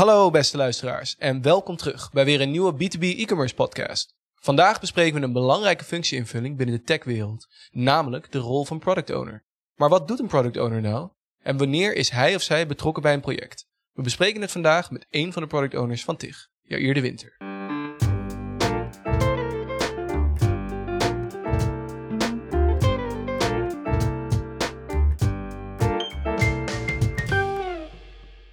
Hallo beste luisteraars en welkom terug bij weer een nieuwe B2B e-commerce podcast. Vandaag bespreken we een belangrijke functieinvulling binnen de techwereld, namelijk de rol van product owner. Maar wat doet een product owner nou? En wanneer is hij of zij betrokken bij een project? We bespreken het vandaag met een van de product owners van TIG, Jair de Winter.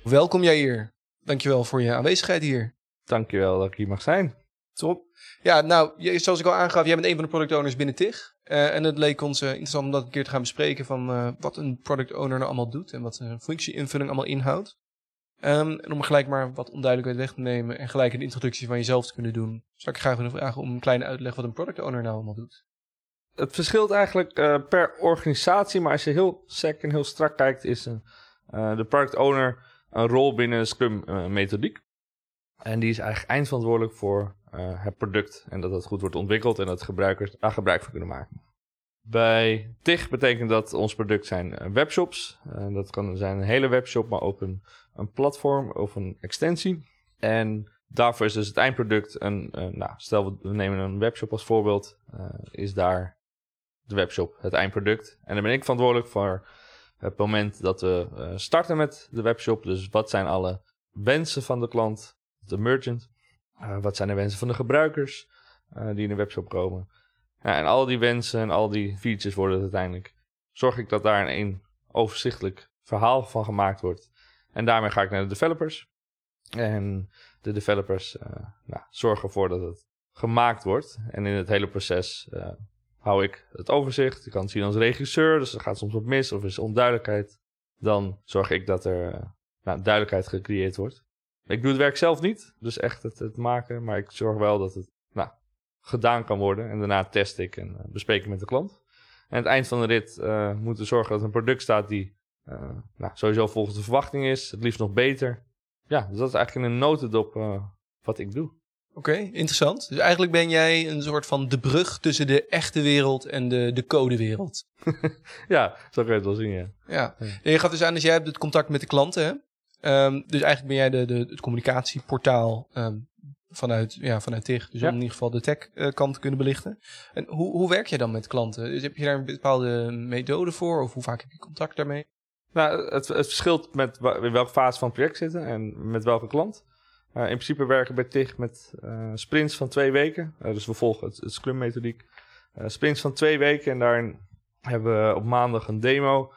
Welkom Jair. Dankjewel voor je aanwezigheid hier. Dankjewel dat ik hier mag zijn. Top. Ja, nou, zoals ik al aangaf, jij bent een van de product owners binnen TIG. Eh, en het leek ons eh, interessant om dat een keer te gaan bespreken van eh, wat een product owner nou allemaal doet en wat een functieinvulling allemaal inhoudt. Ehm, en om gelijk maar wat onduidelijkheid weg te nemen en gelijk een introductie van jezelf te kunnen doen, zou ik graag willen vragen om een kleine uitleg wat een product owner nou allemaal doet. Het verschilt eigenlijk per organisatie, maar als je heel sec en heel strak kijkt, is een, de product owner een rol binnen de Scrum eh, methodiek. En die is eigenlijk eindverantwoordelijk voor eh, het product en dat het goed wordt ontwikkeld en dat gebruikers daar gebruik van kunnen maken. Bij TIG betekent dat ons product zijn eh, webshops. Eh, dat kan zijn een hele webshop, maar ook een, een platform of een extensie. En daarvoor is dus het eindproduct een, nou, stel we, nemen een webshop als voorbeeld, is daar de webshop het eindproduct. En dan ben ik verantwoordelijk voor het moment dat we eh, starten met de webshop. Dus wat zijn alle wensen van de klant, de merchant? Eh, wat zijn de wensen van de gebruikers eh, die in de webshop komen? Ja, en al die wensen en al die features worden uiteindelijk. Zorg ik dat daar een één overzichtelijk verhaal van gemaakt wordt. En daarmee ga ik naar de developers. En de developers nou, zorgen ervoor dat het gemaakt wordt. En in het hele proces hou ik het overzicht. Je kan het zien als regisseur, dus er gaat soms wat mis of is onduidelijkheid. Dan zorg ik dat er eh, nou, duidelijkheid gecreëerd wordt. Ik doe het werk zelf niet, dus echt het, maken. Maar ik zorg wel dat het nou, gedaan kan worden. En daarna test ik en eh, bespreek ik met de klant. En aan het eind van de rit eh, moeten we zorgen dat een product staat die nou, sowieso volgens de verwachting is. Het liefst nog beter. Ja, dus dat is eigenlijk in een notendop wat ik doe. Oké, interessant. Dus eigenlijk ben jij een soort van de brug tussen de echte wereld en de, de codewereld. Ja, zo kan je het wel zien, ja. Ja. En je gaat dus aan, dus jij hebt het contact met de klanten, hè? Ehm, dus eigenlijk ben jij de, de, het communicatieportaal ehm, vanuit, ja, vanuit TIG. Dus Ja. om in ieder geval de tech-kant te kunnen belichten. En hoe, hoe werk je dan met klanten? Dus heb je daar een bepaalde methode voor? Of hoe vaak heb je contact daarmee? Nou, het, het verschilt met in welke fase van het project zitten en met welke klant. Eh, in principe werken we bij TIG met eh, sprints van twee weken. Eh, dus we volgen het, Scrum-methodiek. Eh, sprints van twee weken en daarin hebben we op maandag een demo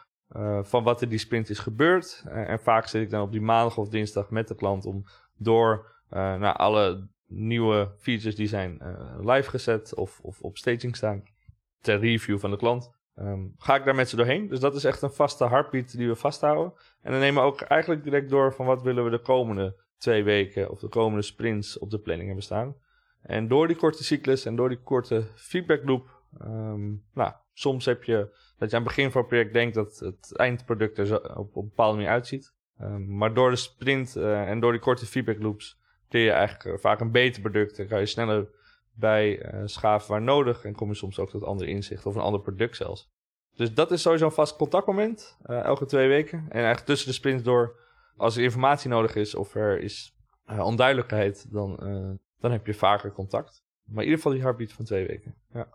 van wat er die sprint is gebeurd. En vaak zit ik dan op die maandag of dinsdag met de klant om door naar alle nieuwe features die zijn live gezet of, of op staging staan ter review van de klant. Ehm, ga ik daar met ze doorheen. Dus dat is echt een vaste heartbeat die we vasthouden. En dan nemen we ook eigenlijk direct door van wat willen we de komende twee weken of de komende sprints op de planning hebben staan. En door die korte cyclus en door die korte feedback loop, ehm, nou, soms heb je dat je aan het begin van het project denkt dat het eindproduct er zo op, een bepaalde manier uitziet. Ehm, maar door de sprint eh, en door die korte feedback loops creëer je eigenlijk eh, vaak een beter product. En kan je sneller bij eh, schaven waar nodig. En kom je soms ook tot andere inzichten of een ander product zelfs. Dus dat is sowieso een vast contactmoment, elke twee weken. En eigenlijk tussen de sprints door, als er informatie nodig is of er is eh, onduidelijkheid, dan, eh, dan heb je vaker contact. Maar in ieder geval die heartbeat van twee weken. Ja.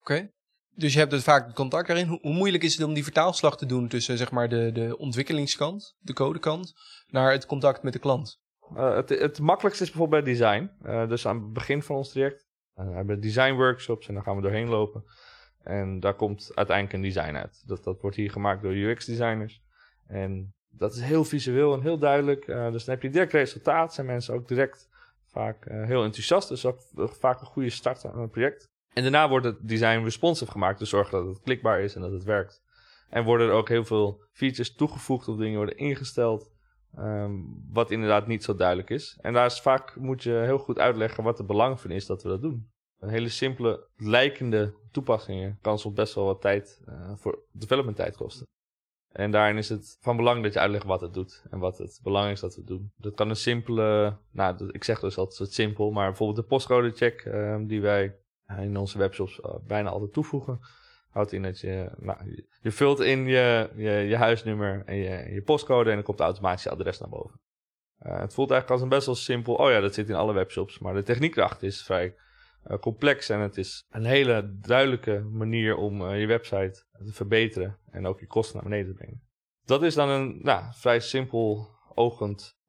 Oké. Dus je hebt dus vaak contact daarin. Hoe, hoe moeilijk is het om die vertaalslag te doen tussen zeg maar de, de ontwikkelingskant, de codekant, naar het contact met de klant? Eh, het, het makkelijkste is bijvoorbeeld bij design. Dus aan het begin van ons traject eh, hebben we design workshops en dan gaan we doorheen lopen. En daar komt uiteindelijk een design uit. Dat, dat wordt hier gemaakt door UX-designers. En dat is heel visueel en heel duidelijk. Dus dan heb je direct resultaat. Zijn mensen ook direct vaak eh, heel enthousiast. Dus ook eh, vaak een goede start aan het project. En daarna wordt het design responsive gemaakt. Dus zorgen dat het klikbaar is en dat het werkt. En worden er ook heel veel features toegevoegd of dingen worden ingesteld. ehm, wat inderdaad niet zo duidelijk is. En daar is vaak moet je heel goed uitleggen wat het belang van is dat we dat doen. Een hele simpele, lijkende toepassingen kan soms best wel wat tijd voor development tijd kosten. En daarin is het van belang dat je uitlegt wat het doet en wat het belang is dat we doen. Dat kan een simpele, nou, ik zeg dus altijd het simpel, maar bijvoorbeeld de postcode check ehm, die wij in onze webshops eh, bijna altijd toevoegen. Houdt in dat je, nou, je- vult in je, je, huisnummer en je, je postcode en dan komt automatisch je adres naar boven. Uh, het voelt eigenlijk als een best wel simpel, oh ja, dat zit in alle webshops. Maar de techniek erachter is vrij complex en het is een hele duidelijke manier om uh, je website te verbeteren en ook je kosten naar beneden te brengen. Dat is dan een nou, vrij simpel ogend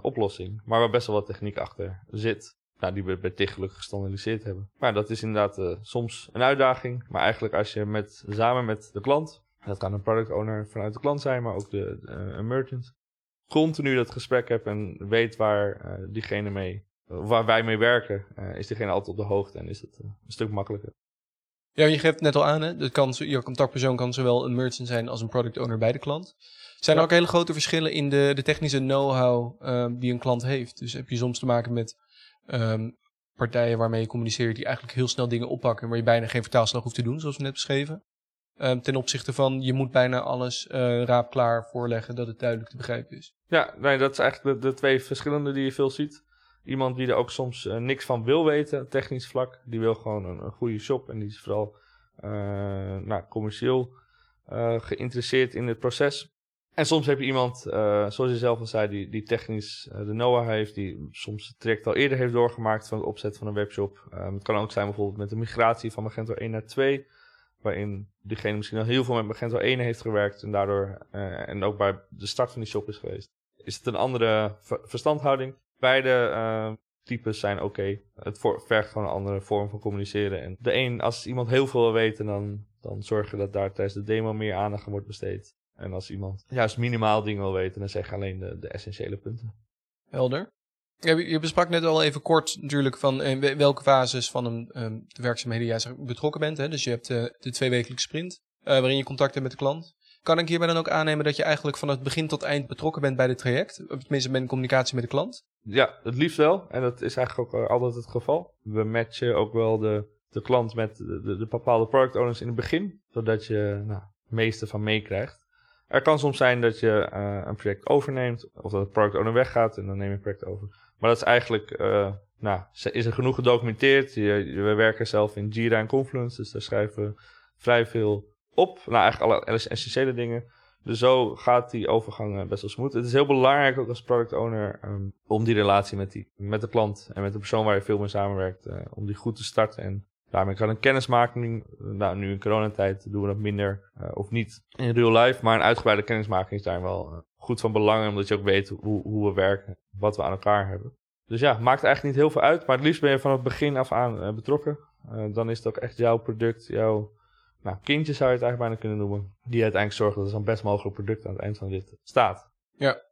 oplossing, maar waar best wel wat techniek achter zit. Nou, die we bij TIG gestandardiseerd hebben. Maar dat is inderdaad soms een uitdaging. Maar eigenlijk als je met, samen met de klant, dat kan een product owner vanuit de klant zijn, maar ook de, een merchant, continu dat gesprek hebt en weet waar diegene mee waar wij mee werken, uh, is diegene altijd op de hoogte en is het uh, een stuk makkelijker. Ja, je geeft net al aan, hè? Dat kan, je contactpersoon kan zowel een merchant zijn als een product owner bij de klant. Zijn er ook hele grote verschillen in de, de technische know-how um, die een klant heeft? Dus heb je soms te maken met um, partijen waarmee je communiceert die eigenlijk heel snel dingen oppakken, waar je bijna geen vertaalslag hoeft te doen, zoals we net beschreven. Um, ten opzichte van je moet bijna alles uh, raapklaar voorleggen dat het duidelijk te begrijpen is. Ja, nee, dat is eigenlijk de, de twee verschillende die je veel ziet. Iemand die er ook soms uh, niks van wil weten, technisch vlak. Die wil gewoon een, goede shop en die is vooral uh, nou, commercieel uh, geïnteresseerd in het proces. En soms heb je iemand, zoals je zelf al zei, die, die technisch de know-how heeft, die soms het traject al eerder heeft doorgemaakt van het opzet van een webshop. Um, het kan ook zijn bijvoorbeeld met de migratie van Magento 1 naar 2, waarin diegene misschien al heel veel met Magento 1 heeft gewerkt en daardoor, en ook bij de start van die shop is geweest. Is het een andere verstandhouding? Beide uh, types zijn oké. Het vergt gewoon een andere vorm van communiceren. En de een, als iemand heel veel wil weten, dan, dan zorg je dat daar tijdens de demo meer aandacht aan wordt besteed. En als iemand juist minimaal dingen wil weten, dan zeg alleen de, de essentiële punten. Helder. Je besprak net al even kort natuurlijk van in welke fases van een, um, de werkzaamheden jij betrokken bent. Hè? Dus je hebt uh, de tweewekelijkse sprint, uh, waarin je contact hebt met de klant. Kan ik hierbij dan ook aannemen dat je eigenlijk van het begin tot eind betrokken bent bij het traject? Tenminste bij de communicatie met de klant? Ja, het liefst wel. En dat is eigenlijk ook altijd het geval. We matchen ook wel de, de klant met de, de, de bepaalde product owners in het begin. Zodat je nou, het meeste van meekrijgt. Er kan soms zijn dat je uh, een project overneemt. Of dat het product owner weggaat en dan neem je een project over. Maar dat is eigenlijk... Uh, nou, is er genoeg gedocumenteerd. We werken zelf in Jira en Confluence. Dus daar schrijven we vrij veel op. Nou, eigenlijk alle essentiële dingen. Dus zo gaat die overgang eh, best wel smooth. Het is heel belangrijk ook als product owner um, om die relatie met, die, met de klant en met de persoon waar je veel mee samenwerkt, uh, om die goed te starten. En daarmee kan een kennismaking, nou nu in coronatijd doen we dat minder of niet in real life, maar een uitgebreide kennismaking is daar wel goed van belang, omdat je ook weet hoe, hoe we werken, wat we aan elkaar hebben. Dus ja, maakt eigenlijk niet heel veel uit, maar het liefst ben je van het begin af aan betrokken. dan is het ook echt jouw product, jouw nou, kindje zou je het eigenlijk bijna kunnen noemen. Die uiteindelijk zorgen dat er zo'n best mogelijk product aan het eind van dit staat. Ja,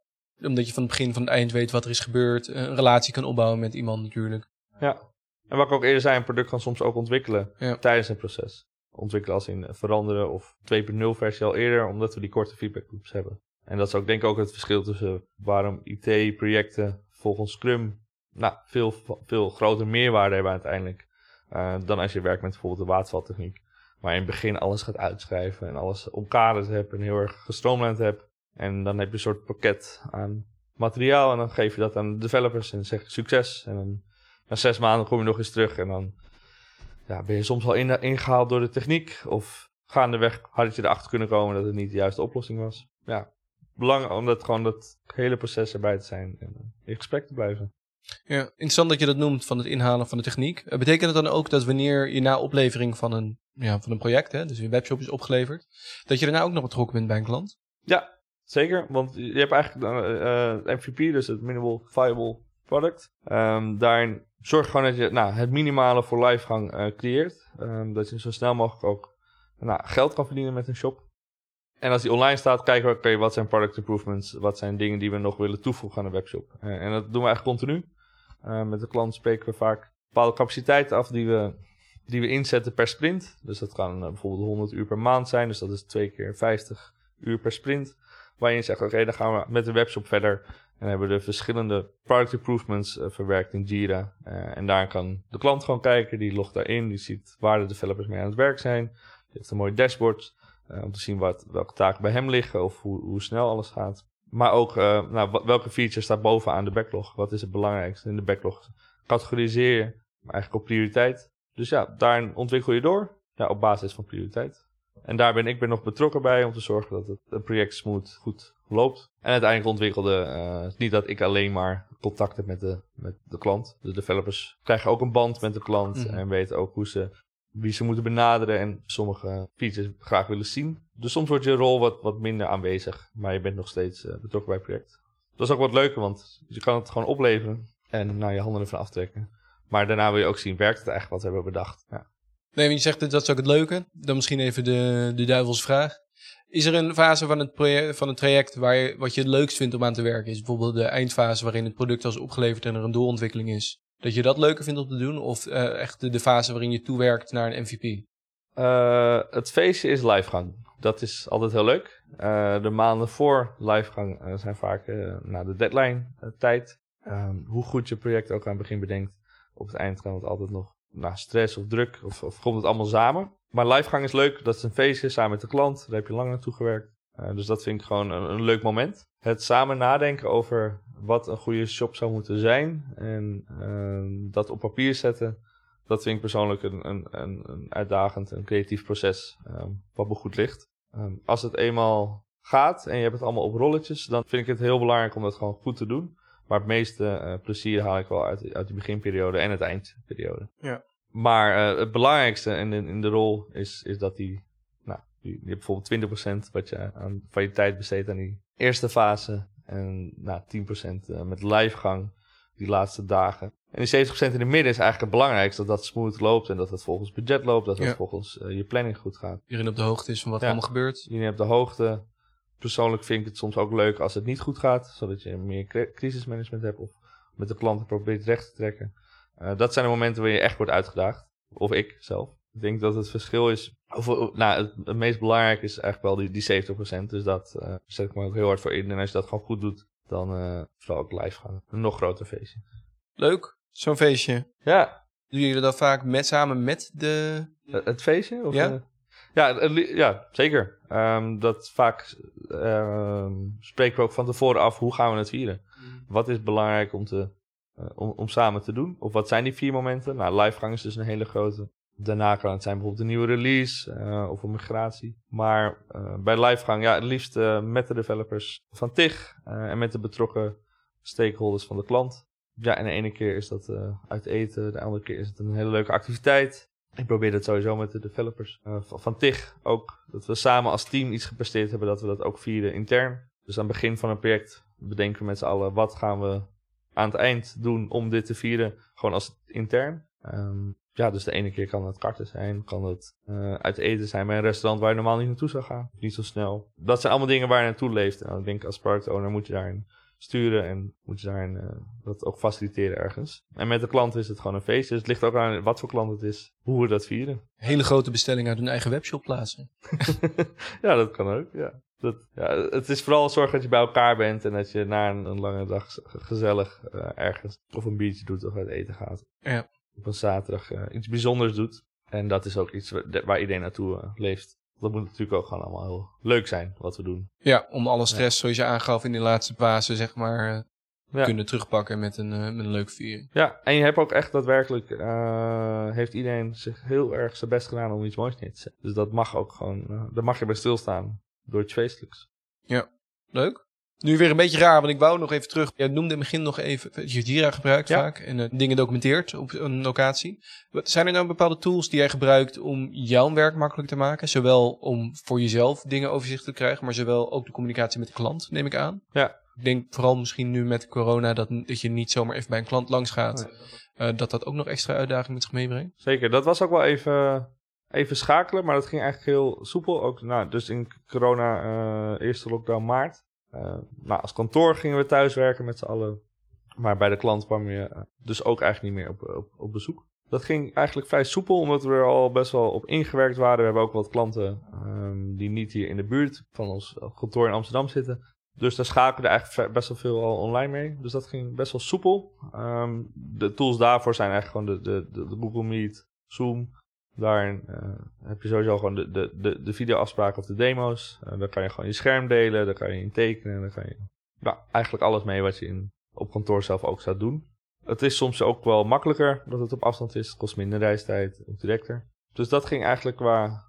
omdat je van het begin van het eind weet wat er is gebeurd. Een relatie kan opbouwen met iemand natuurlijk. Ja, en wat ik ook eerder zei, een product kan soms ook ontwikkelen ja. tijdens een proces. Ontwikkelen als in veranderen of 2.0 versie al eerder, omdat we die korte feedback loops hebben. En dat is ook denk ik ook het verschil tussen waarom IT-projecten volgens Scrum nou, veel, veel groter meerwaarde hebben uiteindelijk. Uh, dan als je werkt met bijvoorbeeld de watervaltechniek. Maar in het begin alles gaat uitschrijven en alles omkaderd hebt en heel erg gestroomlijnd hebt. En dan heb je een soort pakket aan materiaal en dan geef je dat aan de developers en zeg je succes. En dan na zes maanden kom je nog eens terug en dan ja, ben je soms al in, ingehaald door de techniek. Of gaandeweg had je erachter kunnen komen dat het niet de juiste oplossing was. Ja, belangrijk om dat gewoon dat hele proces erbij te zijn en in gesprek te blijven. Ja, interessant dat je dat noemt van het inhalen van de techniek. Uh, betekent het dan ook dat wanneer je na oplevering van een, ja, van een project, hè, dus een webshop is opgeleverd, dat je daarna ook nog betrokken bent bij een klant? Ja, zeker. Want je hebt eigenlijk uh, uh, MVP, dus het Minimal Viable Product. Um, daarin zorg gewoon dat je nou, het minimale voor livegang uh, creëert. Um, dat je zo snel mogelijk ook nou, geld kan verdienen met een shop. En als die online staat, kijken we, oké, wat zijn product improvements? Wat zijn dingen die we nog willen toevoegen aan de webshop? Uh, en dat doen we eigenlijk continu. Uh, met de klant spreken we vaak bepaalde capaciteiten af die we, die we inzetten per sprint. Dus dat kan uh, bijvoorbeeld 100 uur per maand zijn. Dus dat is twee keer 50 uur per sprint. Waarin je zegt, oké, dan gaan we met de webshop verder. En hebben we de verschillende product improvements verwerkt in Jira. en daar kan de klant gewoon kijken. Die logt daarin. Die ziet waar de developers mee aan het werk zijn. Die heeft een mooi dashboard. Uh, om te zien wat, welke taken bij hem liggen of hoe, hoe snel alles gaat. Maar ook uh, nou, welke feature staat bovenaan de backlog. Wat is het belangrijkste in de backlog? Categoriseer je, eigenlijk op prioriteit. Dus ja, daarin ontwikkel je door ja, op basis van prioriteit. En daar ben ik ben nog betrokken bij om te zorgen dat het, project smooth goed loopt. En uiteindelijk ontwikkelde, uh, niet dat ik alleen maar contact heb met de, met de klant. De developers krijgen ook een band met de klant Mhm. en weten ook hoe ze, wie ze moeten benaderen en sommige features graag willen zien. Dus soms wordt je rol wat, wat minder aanwezig, maar je bent nog steeds eh, betrokken bij het project. Dat is ook wat leuker, want je kan het gewoon opleveren en naar je handen ervan aftrekken. Maar daarna wil je ook zien, werkt het eigenlijk wat we hebben bedacht? Ja. Nee, maar je zegt dat dat is ook het leuke. Dan misschien even de, de duivelsvraag. Is er een fase van het, project, van het traject waar je, wat je het leukst vindt om aan te werken? Is bijvoorbeeld de eindfase waarin het product al is opgeleverd en er een doorontwikkeling is? Dat je dat leuker vindt om te doen? Of eh, echt de, fase waarin je toewerkt naar een MVP? Eh, het feestje is livegang. Dat is altijd heel leuk. Eh, de maanden voor livegang zijn vaak na de deadline tijd. Ehm, hoe goed je project ook aan het begin bedenkt, op het eind kan het altijd nog na stress of druk of, of komt het allemaal samen. Maar livegang is leuk. Dat is een feestje samen met de klant. Daar heb je lang naartoe gewerkt. Dus dat vind ik gewoon een leuk moment. Het samen nadenken over wat een goede shop zou moeten zijn en ehm, dat op papier zetten dat vind ik persoonlijk een, een, een, een uitdagend, een creatief proces ehm, wat me goed ligt. Ehm, als het eenmaal gaat en je hebt het allemaal op rolletjes, dan vind ik het heel belangrijk om dat gewoon goed te doen. Maar het meeste eh, plezier haal ik wel uit, uit die beginperiode en het eindperiode. Ja. Maar eh, het belangrijkste in, in, de rol is, is dat die, nou, je hebt bijvoorbeeld 20% wat je aan, van je tijd besteedt aan die eerste fase. En nou, 10% eh, met livegang die laatste dagen. En die 70% in het midden is eigenlijk het belangrijkste. Dat dat smooth loopt en dat het volgens budget loopt. Dat het Ja. volgens eh, je planning goed gaat. Iedereen op de hoogte is van wat er allemaal gebeurt. Iedereen op de hoogte. Persoonlijk vind ik het soms ook leuk als het niet goed gaat. Zodat je meer cri- crisismanagement hebt. Of met de klanten probeert recht te trekken. Eh, dat zijn de momenten waar je echt wordt uitgedaagd. Of ik zelf. Ik denk dat het verschil is. Nou, het, het meest belangrijk is eigenlijk wel die, die 70%. Dus dat eh, zet ik me ook heel hard voor in. En als je dat gewoon goed doet, dan eh zal ook live gaan. Een nog groter feestje. Leuk, zo'n feestje. Ja, Doen jullie dat vaak met, samen met de... Het het feestje? Of, Ja? eh? ja, het ja, zeker. Ehm, dat vaak ehm, spreken we ook van tevoren af hoe gaan we het vieren. Wat is belangrijk om, te, eh, om, om samen te doen? Of wat zijn die vier momenten? Nou, livegang is dus een hele grote. Daarna kan het zijn bijvoorbeeld een nieuwe release eh, of een migratie. Maar eh, bij livegang, ja, het liefst eh, met de developers van TIG en met de betrokken stakeholders van de klant. Ja, en de ene keer is dat uit eten, de andere keer is het een hele leuke activiteit. Ik probeer dat sowieso met de developers van, van TIG ook. Dat we samen als team iets gepresteerd hebben, dat we dat ook vieren intern. Dus aan het begin van een project bedenken we met z'n allen wat gaan we aan het eind doen om dit te vieren. Gewoon als intern. Ehm, ja, dus de ene keer kan het karten zijn, kan het eh, uit eten zijn bij een restaurant waar je normaal niet naartoe zou gaan. Niet zo snel. Dat zijn allemaal dingen waar je naartoe leeft. En dan denk ik als product owner moet je daarin sturen en moet je daarin eh, dat ook faciliteren ergens. En met de klant is het gewoon een feest. Dus het ligt ook aan wat voor klant het is, hoe we dat vieren. Hele grote bestelling uit hun eigen webshop plaatsen. ja, dat kan ook. Ja. Dat, ja, het is vooral zorgen dat je bij elkaar bent en dat je na een, een lange dag ge- gezellig eh, ergens of een biertje doet of uit eten gaat. Ja. Op een zaterdag eh, iets bijzonders doet. En dat is ook iets waar, iedereen naartoe eh, leeft. Dat moet natuurlijk ook gewoon allemaal heel leuk zijn wat we doen. Ja, om alle stress, zoals je aangaf in die laatste fase, zeg maar, eh, Ja. kunnen terugpakken met een, met een leuke viering. Ja, en je hebt ook echt daadwerkelijk, eh, heeft iedereen zich heel erg zijn best gedaan om iets moois neer te zetten. Dus dat mag ook gewoon, daar mag je bij stilstaan door iets feestelijks. Leuk. Nu weer een beetje raar, want ik wou nog even terug. Je noemde in het begin nog even Jira gebruikt Ja. vaak en eh, dingen documenteert op een locatie. Zijn er nou bepaalde tools die jij gebruikt om jouw werk makkelijk te maken? Zowel om voor jezelf dingen overzicht te krijgen, maar zowel ook de communicatie met de klant, neem ik aan. Ja. Ik denk vooral misschien nu met corona dat, dat je niet zomaar even bij een klant langs gaat. eh, dat dat ook nog extra uitdagingen met zich meebrengt. Zeker, dat was ook wel even, even schakelen, maar dat ging eigenlijk heel soepel. Ook, nou, dus in corona, eh, eerste lockdown maart. Nou, als kantoor gingen we thuiswerken met z'n allen. Maar bij de klant kwam je eh, dus ook eigenlijk niet meer op, op, op bezoek. Dat ging eigenlijk vrij soepel, omdat we er al best wel op ingewerkt waren. We hebben ook wat klanten ehm, die niet hier in de buurt van ons kantoor in Amsterdam zitten. Dus daar schakelen we eigenlijk best wel veel al online mee. Dus dat ging best wel soepel. Ehm, de tools daarvoor zijn eigenlijk gewoon de, de, de, de Google Meet, Zoom. Daarin eh, heb je sowieso gewoon de, de, de, de videoafspraken of de demo's. Eh, daar kan je gewoon je scherm delen, daar kan je in tekenen. Daar kan je nou, eigenlijk alles mee wat je in, op kantoor zelf ook zou doen. Het is soms ook wel makkelijker dat het op afstand is. Het kost minder reistijd, ook directer. Dus dat ging eigenlijk qua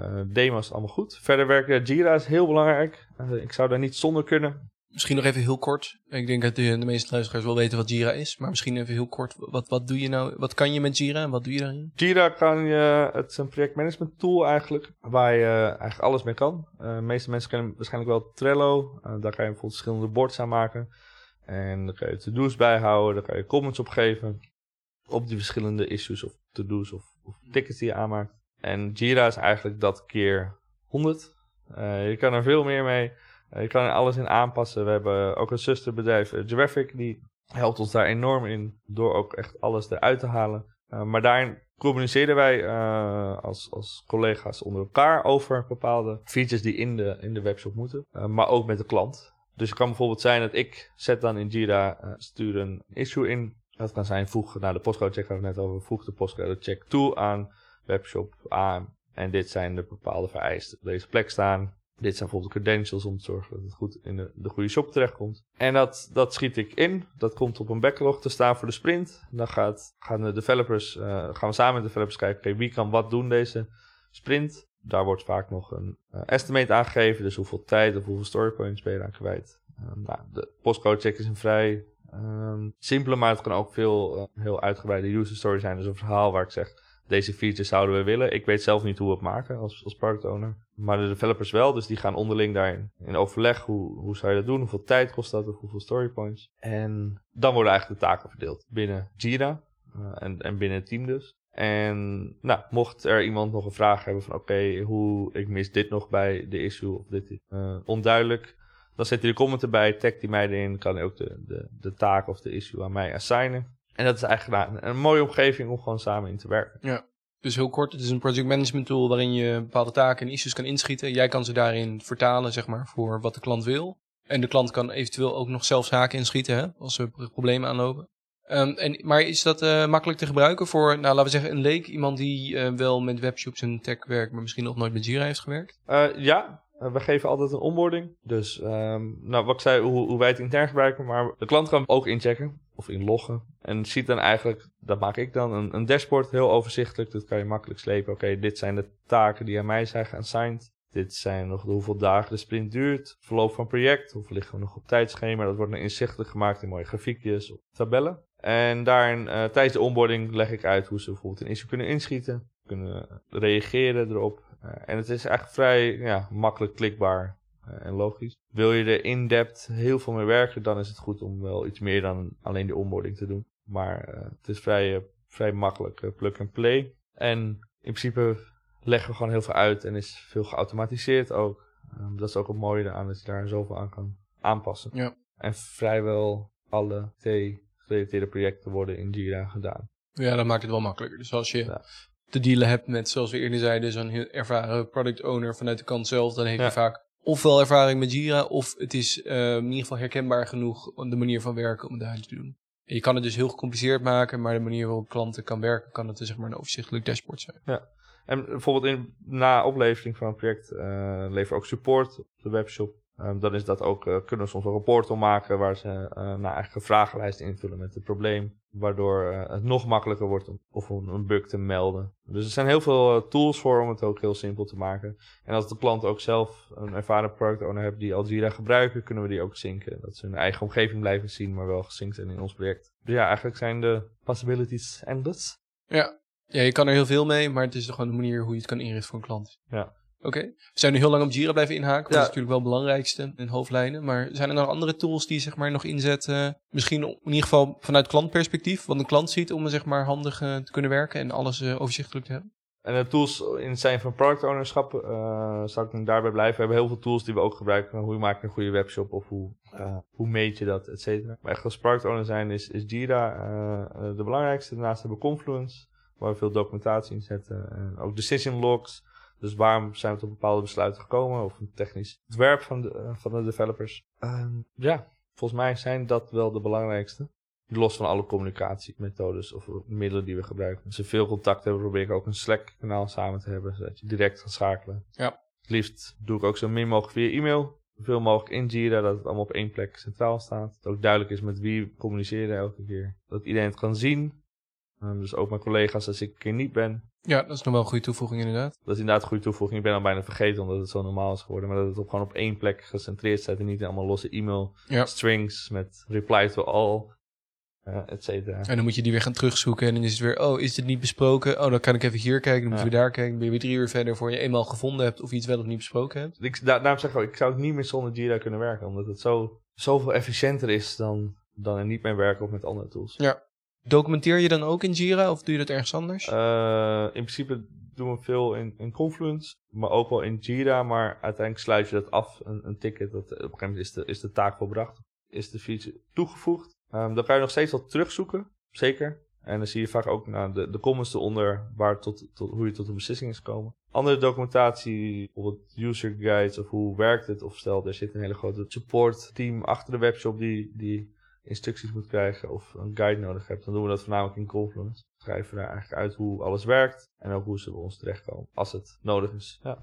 Uh, demo is allemaal goed. Verder werken Jira is heel belangrijk. Ik zou daar niet zonder kunnen. Misschien nog even heel kort. Ik denk dat de, de meeste luisteraars wel weten wat Jira is. Maar misschien even heel kort. Wat, wat doe je nou? Wat kan je met Jira en wat doe je daarin? Jira kan je, het is een projectmanagement tool eigenlijk. Waar je eigenlijk alles mee kan. Uh, de meeste mensen kennen waarschijnlijk wel Trello. daar kan je bijvoorbeeld verschillende boards aan maken. En dan kan je to-do's bijhouden. Daar kan je comments op geven. Op die verschillende issues of to-do's of, of tickets die je aanmaakt. En Jira is eigenlijk dat keer 100. Uh, je kan er veel meer mee. Uh, je kan er alles in aanpassen. We hebben ook een zusterbedrijf, Graphic, die helpt ons daar enorm in. Door ook echt alles eruit te halen. maar daarin communiceren wij als, als collega's onder elkaar over bepaalde features die in de, in de webshop moeten. maar ook met de klant. Dus het kan bijvoorbeeld zijn dat ik zet dan in Jira, stuur een issue in. Dat kan zijn voeg naar de postcode check, waar we net over, voeg de postcode check toe aan webshop aan. En dit zijn de bepaalde vereisten. Op deze plek staan. Dit zijn bijvoorbeeld credentials om te zorgen dat het goed in de, de goede shop terechtkomt. En dat, dat schiet ik in. Dat komt op een backlog te staan voor de sprint. Dan gaat, gaan de developers, uh, gaan we samen met de developers kijken, wie kan wat doen deze sprint. Daar wordt vaak nog een uh, estimate aangegeven. Dus hoeveel tijd of hoeveel storypoints ben je aan kwijt. Uh, nou, de postcode check is een vrij um, simpele, maar het kan ook veel heel uitgebreide user story zijn. Dus een verhaal waar ik zeg, deze features zouden we willen. Ik weet zelf niet hoe we het maken als, als product owner. Maar de developers wel, dus die gaan onderling daarin in overleg. Hoe, hoe zou je dat doen? Hoeveel tijd kost dat? Of hoeveel storypoints? En dan worden eigenlijk de taken verdeeld binnen Jira uh, en, en binnen het team dus. En nou, mocht er iemand nog een vraag hebben van oké, hoe ik mis dit nog bij de issue of dit uh, onduidelijk. Dan zet hij de comment erbij, tagt hij mij erin, kan hij ook de, de, de taak of de issue aan mij assignen. En dat is eigenlijk een, een mooie omgeving om gewoon samen in te werken. Ja. Dus heel kort, het is een project management tool waarin je bepaalde taken en issues kan inschieten. Jij kan ze daarin vertalen, zeg maar, voor wat de klant wil. En de klant kan eventueel ook nog zelf zaken inschieten, hè, als er problemen aanlopen. Um, en, maar is dat uh, makkelijk te gebruiken voor, nou, laten we zeggen, een leek? Iemand die uh, wel met webshops en tech werkt, maar misschien nog nooit met Jira heeft gewerkt? Uh, ja, we geven altijd een onboarding. Dus, um, nou, wat ik zei, hoe, hoe wij het intern gebruiken. Maar de klant kan ook inchecken of inloggen. En ziet dan eigenlijk, dat maak ik dan, een, een dashboard heel overzichtelijk. Dat kan je makkelijk slepen. Oké, dit zijn de taken die aan mij zijn geassigned. Dit zijn nog de hoeveel dagen de sprint duurt. Verloop van project. Hoeveel liggen we nog op tijdschema. Dat wordt dan inzichtelijk gemaakt in mooie grafiekjes of tabellen. En daarin, uh, tijdens de onboarding, leg ik uit hoe ze bijvoorbeeld een issue kunnen inschieten. Kunnen reageren erop. Uh, en het is echt vrij ja, makkelijk klikbaar. Eh, en logisch. Wil je er in-depth heel veel mee werken, dan is het goed om wel iets meer dan alleen de onboarding te doen. Maar uh, het is vrij, uh, vrij makkelijk plug and play. En in principe leggen we gewoon heel veel uit en is veel geautomatiseerd ook. Um, dat is ook het mooie aan dat je daar zoveel aan kan aanpassen. Ja. En vrijwel alle T-gerelateerde projecten worden in Jira gedaan. Ja, dat maakt het wel makkelijker. Dus als je ja. te dealen hebt met, zoals we eerder zeiden, zo'n ervaren product owner vanuit de kant zelf, dan heeft ja. je vaak ofwel ervaring met Jira, of het is uh, in ieder geval herkenbaar genoeg de manier van werken om het daarin te doen. En je kan het dus heel gecompliceerd maken, maar de manier waarop klanten kan werken, kan het dus zeg maar een overzichtelijk dashboard zijn. Ja. En bijvoorbeeld in, na oplevering van een project uh, leveren ook support op de webshop. Um, dan is dat ook, uh, kunnen we soms een rapport om maken waar ze uh, nou, eigenlijk een vragenlijst invullen met het probleem. Waardoor uh, het nog makkelijker wordt om, of om een bug te melden. Dus er zijn heel veel tools voor om het ook heel simpel te maken. En als de klant ook zelf een ervaren product owner heeft die Algira gebruiken, kunnen we die ook zinken. Dat ze hun eigen omgeving blijven zien, maar wel gezinkt zijn in ons project. Dus ja, eigenlijk zijn de possibilities endless. Ja. ja, je kan er heel veel mee, maar het is gewoon de manier hoe je het kan inrichten voor een klant. Ja. Oké. Okay. We zijn nu heel lang op Jira blijven inhaken. Dat ja. is natuurlijk wel het belangrijkste in hoofdlijnen. Maar zijn er nog andere tools die je zeg maar, nog inzetten? Misschien in ieder geval vanuit klantperspectief. Wat een klant ziet om zeg maar, handig uh, te kunnen werken en alles uh, overzichtelijk te hebben. En de tools in het zijn van product ownerschap uh, zou ik daarbij blijven. We hebben heel veel tools die we ook gebruiken. Hoe maak je een goede webshop of hoe, hoe meet je dat, et cetera. Maar echt als product owner zijn is, is Jira de belangrijkste. Daarnaast hebben we Confluence, waar we veel documentatie in zetten. En ook decision logs. Dus waarom zijn we tot bepaalde besluiten gekomen? Of een technisch ontwerp van de, uh, van de developers. Uh, ja, volgens mij zijn dat wel de belangrijkste. Los van alle communicatiemethodes of middelen die we gebruiken. Als we veel contact hebben, probeer ik ook een Slack-kanaal samen te hebben. Zodat je direct kan schakelen. Ja. Het liefst doe ik ook zo min mogelijk via e-mail. Zoveel mogelijk in Jira, dat het allemaal op één plek centraal staat. Dat het ook duidelijk is met wie we communiceren elke keer. Dat iedereen het kan zien. Um, dus ook mijn collega's als ik een keer niet ben. Ja, dat is nog wel een goede toevoeging inderdaad. Dat is inderdaad een goede toevoeging. Ik ben al bijna vergeten omdat het zo normaal is geworden. Maar dat het op, gewoon op één plek gecentreerd staat en niet in allemaal losse e-mail Ja. strings met reply to all, eh et cetera. En dan moet je die weer gaan terugzoeken en dan is het weer, oh, is dit niet besproken? Oh, dan kan ik even hier kijken, dan moet je Ja. weer daar kijken. Dan ben je weer drie uur verder voor je eenmaal gevonden hebt of iets wel of niet besproken hebt. Ik, daar, daarom zeg ik ook, ik zou ook niet meer zonder Jira kunnen werken. Omdat het zo, zoveel efficiënter is dan, dan er niet mee werken of met andere tools. Ja. Documenteer je dan ook in Jira of doe je dat ergens anders? Eh, in principe doen we veel in, in Confluence, maar ook wel in Jira. Maar uiteindelijk sluit je dat af, een, een ticket. Dat, op een gegeven moment is de, is de taak volbracht, is de feature toegevoegd. Ehm, dan kan je nog steeds wat terugzoeken, zeker. En dan zie je vaak ook nou, de, de comments eronder waar tot, tot, hoe je tot een beslissing is gekomen. Andere documentatie, bijvoorbeeld user guides of hoe werkt het. Of stel, er zit een hele grote support team achter de webshop die, die instructies moet krijgen of een guide nodig hebt. Dan doen we dat voornamelijk in Confluence. Schrijven we daar eigenlijk uit hoe alles werkt en ook hoe ze bij ons terechtkomen als het nodig is. Ja.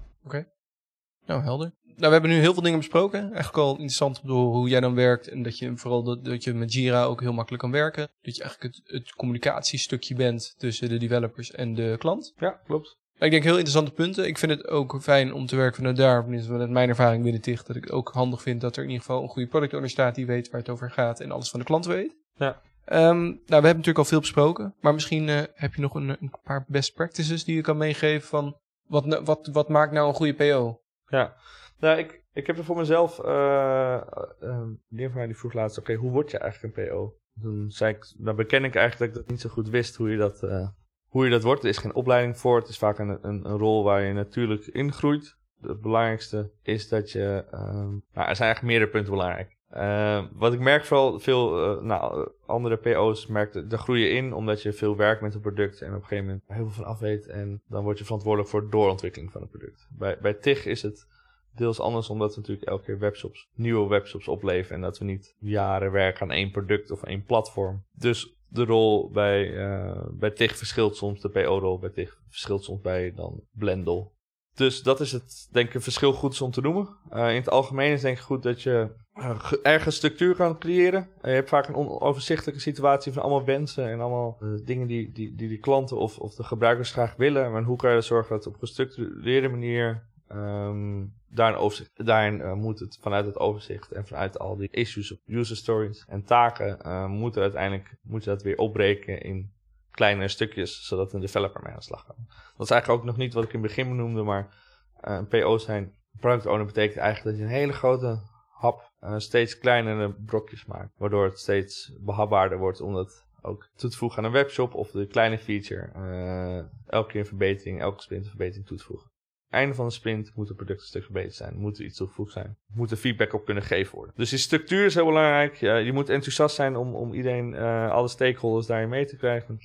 Nou, helder. Nou, we hebben nu heel veel dingen besproken. Eigenlijk al interessant om te horen hoe jij dan werkt. En dat je vooral dat, dat je met Jira ook heel makkelijk kan werken. Dat je eigenlijk het, het communicatiestukje bent tussen de developers en de klant. ja, klopt. Nou, ik denk heel interessante punten. Ik vind het ook fijn om te werken vanuit daar. Tenminste, vanuit mijn ervaring binnen TIG. Dat ik het ook handig vind dat er in ieder geval een goede product owner staat die weet waar het over gaat. En alles van de klant weet. Ja. Ehm, nou, we hebben natuurlijk al veel besproken. Maar misschien eh, heb je nog een, een paar best practices die je kan meegeven van... Wat, nou- wat, wat maakt nou een goede PO? Ja, nou, ik, ik heb er voor mezelf. eh, die van mij die vroeg laatst: oké, hoe word je eigenlijk een PO? Toen zei ik, dan beken ik eigenlijk dat ik dat niet zo goed wist hoe je dat, hoe je dat wordt. Er is geen opleiding voor. Het is vaak een, een, rol waar je natuurlijk ingroeit. Het belangrijkste is dat je. ehm, nou, er zijn eigenlijk meerdere punten belangrijk. Eh, wat ik merk vooral veel, eh, nou, andere PO's merken, daar groei je in omdat je veel werkt met een product en op een gegeven moment heel veel van af weet en dan word je verantwoordelijk voor de doorontwikkeling van het product. Bij, bij TIG is het deels anders omdat we natuurlijk elke keer webshops, nieuwe webshops opleveren en dat we niet jaren werken aan één product of één platform. Dus de rol bij, eh, bij TIG verschilt soms, de PO-rol bij TIG verschilt soms bij dan Blendel. Dus dat is het, denk ik, een verschil goed om te noemen. Eh, in het algemeen is denk ik goed dat je eh, ge- ergens structuur kan creëren. Je hebt vaak een onoverzichtelijke situatie van allemaal wensen en allemaal dingen die, die, die de klanten of, of de gebruikers graag willen. Maar hoe kan je zorgen dat op gestructureerde manier ehm, daar een overzicht, daarin eh, moet het vanuit het overzicht en vanuit al die issues user stories en taken, eh, moet er uiteindelijk moet je dat weer opbreken in kleine stukjes, zodat een developer mee aan de slag kan. Dat is eigenlijk ook nog niet wat ik in het begin benoemde, maar eh, een PO zijn, product owner betekent eigenlijk dat je een hele grote hap steeds kleinere brokjes maakt, waardoor het steeds behapbaarder wordt om dat ook toe te voegen aan een webshop of de kleine feature, elke keer een verbetering, elke sprint een verbetering toe te voegen. Einde van de sprint moet het product een stuk verbeterd zijn, moet er iets toegevoegd zijn, moet er feedback op kunnen gegeven worden. Dus die structuur is heel belangrijk. Je moet enthousiast zijn om, om iedereen, eh, alle stakeholders daarin mee te krijgen.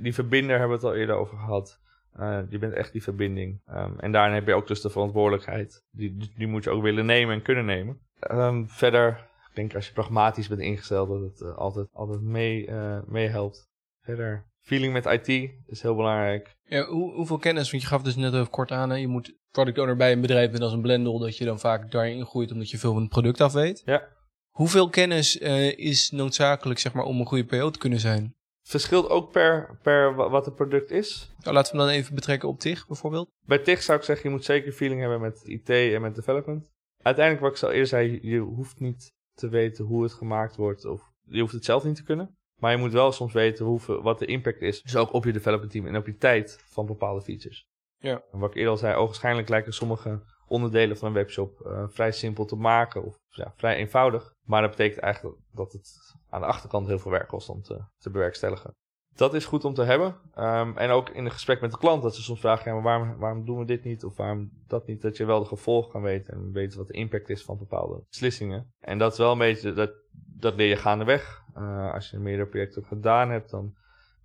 Die verbinder hebben we het al eerder over gehad. Eh, je bent echt die verbinding. Ehm, en daarin heb je ook dus de verantwoordelijkheid. Die, die, moet je ook willen nemen en kunnen nemen. Ehm, verder, ik denk als je pragmatisch bent ingesteld, dat het eh, altijd, altijd mee, eh, meehelpt. Verder, feeling met IT is heel belangrijk. Ja, hoe, hoeveel kennis, want je gaf dus net even kort aan, hè, je moet product owner bij een bedrijf bent als een Blendel, dat je dan vaak daarin groeit omdat je veel van het product af weet. Ja. Hoeveel kennis eh, is noodzakelijk zeg maar, om een goede PO te kunnen zijn? Verschilt ook per, per wa- wat het product is. Nou, laten we hem dan even betrekken op TIG bijvoorbeeld. Bij TIG zou ik zeggen, je moet zeker feeling hebben met IT en met development. Uiteindelijk, wat ik al eerder zei, je hoeft niet te weten hoe het gemaakt wordt. Of je hoeft het zelf niet te kunnen. Maar je moet wel soms weten hoeveel, wat de impact is. Dus ook op je development team en op je tijd van bepaalde features. Ja. En wat ik eerder al zei, ogenschijnlijk lijken sommige onderdelen van een webshop eh, vrij simpel te maken. Of ja, vrij eenvoudig. Maar dat betekent eigenlijk dat het aan de achterkant heel veel werk kost om te, te bewerkstelligen. Dat is goed om te hebben. Ehm, en ook in een gesprek met de klant, dat ze soms vragen: ja, maar waarom, waarom doen we dit niet of waarom dat niet? Dat je wel de gevolgen kan weten en weet wat de impact is van bepaalde beslissingen. En dat is wel een beetje, dat, dat leer je gaandeweg. Eh als je meerdere projecten gedaan hebt, dan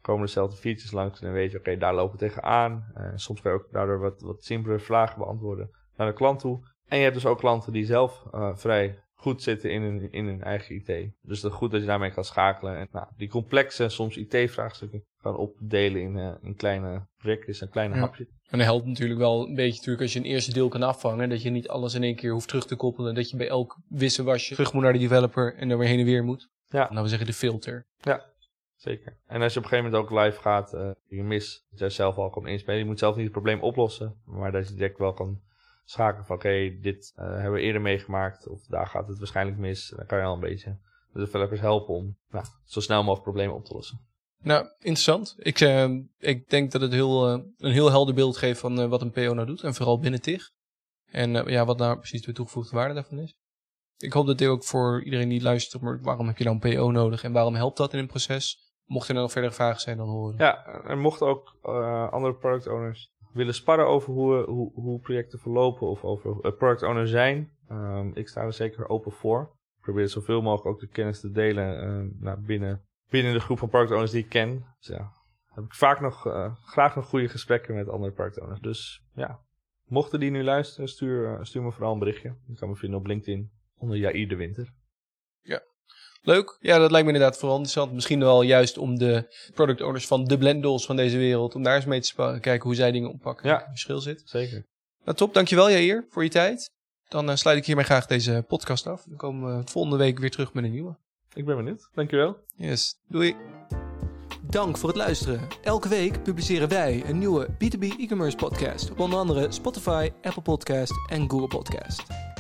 komen dezelfde features langs en dan weet je: oké, daar lopen we tegenaan. Eh soms kan je ook daardoor wat, wat simpelere vragen beantwoorden naar de klant toe. En je hebt dus ook klanten die zelf eh, vrij goed zitten in hun, in hun eigen IT. Dus het is goed dat je daarmee kan schakelen. En nou, die complexe, soms IT-vraagstukken gaan opdelen in, in kleine brikjes en kleine Ja. hapjes. En dat helpt natuurlijk wel een beetje natuurlijk als je een eerste deel kan afvangen. Dat je niet alles in één keer hoeft terug te koppelen. Dat je bij elk wisselwasje terug moet naar de developer en dan weer heen en weer moet. Ja. Nou, we zeggen de filter. Ja. Zeker. En als je op een gegeven moment ook live gaat, uh, je mis, dat jij zelf al kan inspelen. Je moet zelf niet het probleem oplossen, maar dat je direct wel kan schakelen van oké, dit uh, hebben we eerder meegemaakt of daar gaat het waarschijnlijk mis. Dan kan je al een beetje de developers helpen om nou, zo snel mogelijk problemen op te lossen. Nou, interessant. Ik, uh, ik denk dat het heel, een heel helder beeld geeft van wat een PO nou doet. En vooral binnen TIG. En ja, wat nou precies de toegevoegde waarde daarvan is. Ik hoop dat dit ook voor iedereen die luistert, maar waarom heb je dan PO nodig en waarom helpt dat in een proces? Mocht er nog verder vragen zijn, dan horen. Ja, er mochten ook andere product owners willen sparren over hoe, hoe, hoe projecten verlopen of over product owner zijn. Um, ik sta er zeker open voor. Ik probeer zoveel mogelijk ook de kennis te delen nou, binnen binnen de groep van product owners die ik ken. Dus ja, heb ik vaak nog, uh, graag nog goede gesprekken met andere product owners. Dus ja, mochten die nu luisteren, stuur, uh, stuur me vooral een berichtje. Je kan me vinden op LinkedIn onder Jair de Winter. Ja, leuk. Ja, dat lijkt me inderdaad vooral interessant. Misschien wel juist om de product owners van de Blendels van deze wereld, om daar eens mee te. Kijken hoe zij dingen oppakken. Ja, verschil zit. Zeker. Nou, top. Dankjewel Jair voor je tijd. Dan uh, sluit ik hiermee graag deze podcast af. Dan komen we volgende week weer terug met een nieuwe. Ik ben benieuwd. Dankjewel. Yes, doei. Dank voor het luisteren. Elke week publiceren wij een nieuwe B2B e-commerce podcast op onder andere Spotify, Apple Podcast en Google Podcast.